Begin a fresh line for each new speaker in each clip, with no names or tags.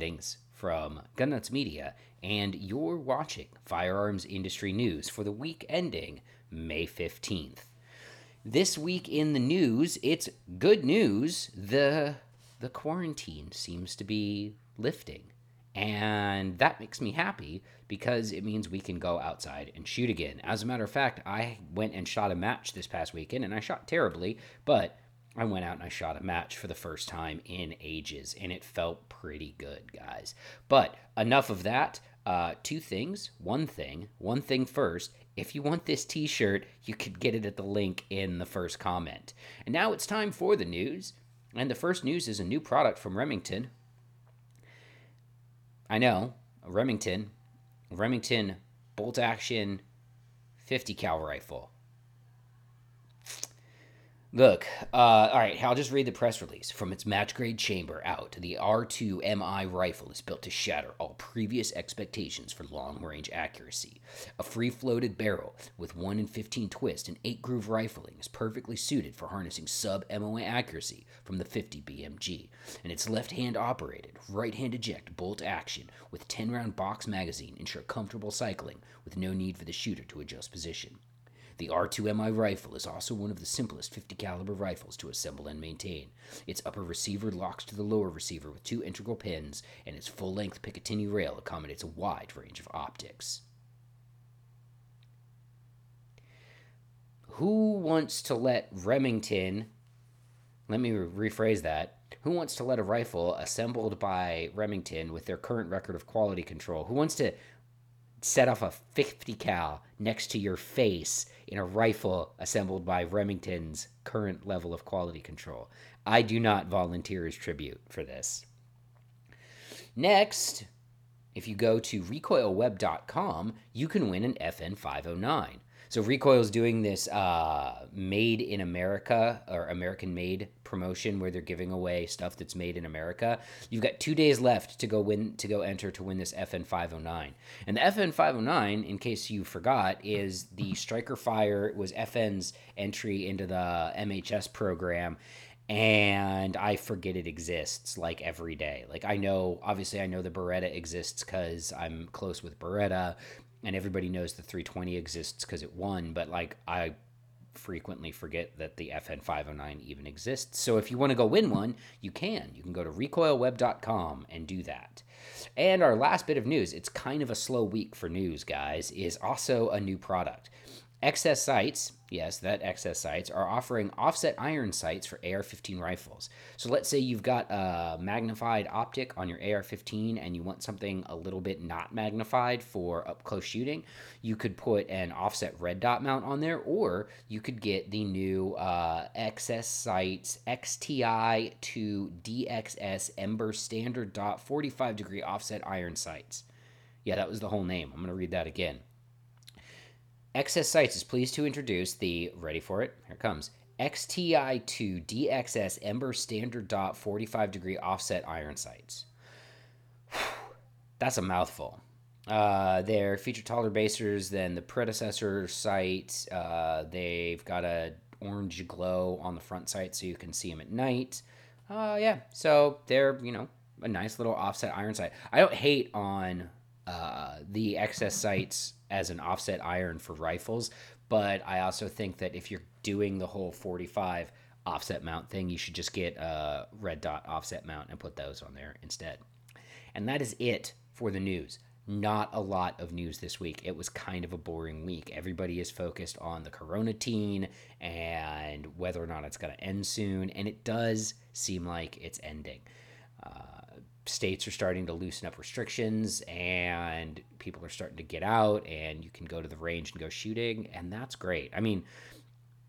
things from Gun Nuts Media, and you're watching Firearms Industry News for the week ending May 15th. This week in the news, it's good news. The the quarantine seems to be lifting. And that makes me happy because it means we can go outside and shoot again. As a matter of fact, I went and shot a match this past weekend and I shot terribly, but I went out and I shot a match for the first time in ages and it felt pretty good, guys. But enough of that. Uh, two things. One thing. One thing first. If you want this t shirt, you could get it at the link in the first comment. And now it's time for the news. And the first news is a new product from Remington. I know, Remington, Remington bolt action 50 cal rifle. Look, uh, all right, I'll just read the press release. From its match grade chamber out, the R2MI rifle is built to shatter all previous expectations for long range accuracy. A free floated barrel with 1 in 15 twist and 8 groove rifling is perfectly suited for harnessing sub MOA accuracy from the 50 BMG. And its left hand operated, right hand eject bolt action with 10 round box magazine ensure comfortable cycling with no need for the shooter to adjust position. The R2MI rifle is also one of the simplest 50 caliber rifles to assemble and maintain. Its upper receiver locks to the lower receiver with two integral pins, and its full-length Picatinny rail accommodates a wide range of optics. Who wants to let Remington let me rephrase that. Who wants to let a rifle assembled by Remington with their current record of quality control? Who wants to set off a 50 cal next to your face in a rifle assembled by Remington's current level of quality control. I do not volunteer as tribute for this. Next, if you go to recoilweb.com, you can win an FN 509. So Recoil is doing this uh, made in America or American made promotion where they're giving away stuff that's made in America. You've got two days left to go win to go enter to win this FN 509. And the FN 509, in case you forgot, is the Striker Fire. Was FN's entry into the MHS program and I forget it exists like every day. Like I know, obviously, I know the Beretta exists because I'm close with Beretta, and everybody knows the 320 exists because it won, but like I frequently forget that the FN 509 even exists. So if you want to go win one, you can. You can go to recoilweb.com and do that. And our last bit of news, it's kind of a slow week for news, guys, is also a new product. XS Sights, yes, that XS Sights, are offering offset iron sights for AR 15 rifles. So let's say you've got a magnified optic on your AR 15 and you want something a little bit not magnified for up close shooting. You could put an offset red dot mount on there, or you could get the new uh, XS Sights XTI2 DXS Ember Standard Dot 45 degree offset iron sights. Yeah, that was the whole name. I'm going to read that again. XS Sights is pleased to introduce the, ready for it? Here it comes, XTI2 DXS Ember Standard Dot 45 degree offset iron sights. That's a mouthful. Uh, they're feature taller basers than the predecessor sight. Uh, they've got a orange glow on the front sight so you can see them at night. Uh, yeah, so they're, you know, a nice little offset iron sight. I don't hate on uh, the XS sights as an offset iron for rifles, but I also think that if you're doing the whole 45 offset mount thing, you should just get a red dot offset mount and put those on there instead. And that is it for the news. Not a lot of news this week. It was kind of a boring week. Everybody is focused on the corona teen and whether or not it's going to end soon. And it does seem like it's ending. Uh, states are starting to loosen up restrictions and people are starting to get out and you can go to the range and go shooting and that's great. I mean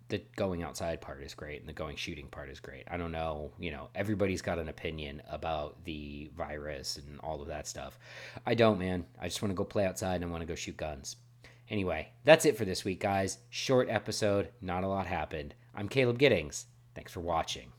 the going outside part is great and the going shooting part is great. I don't know you know everybody's got an opinion about the virus and all of that stuff. I don't man. I just want to go play outside and i want to go shoot guns. Anyway that's it for this week guys. Short episode not a lot happened. I'm caleb giddings. Thanks for watching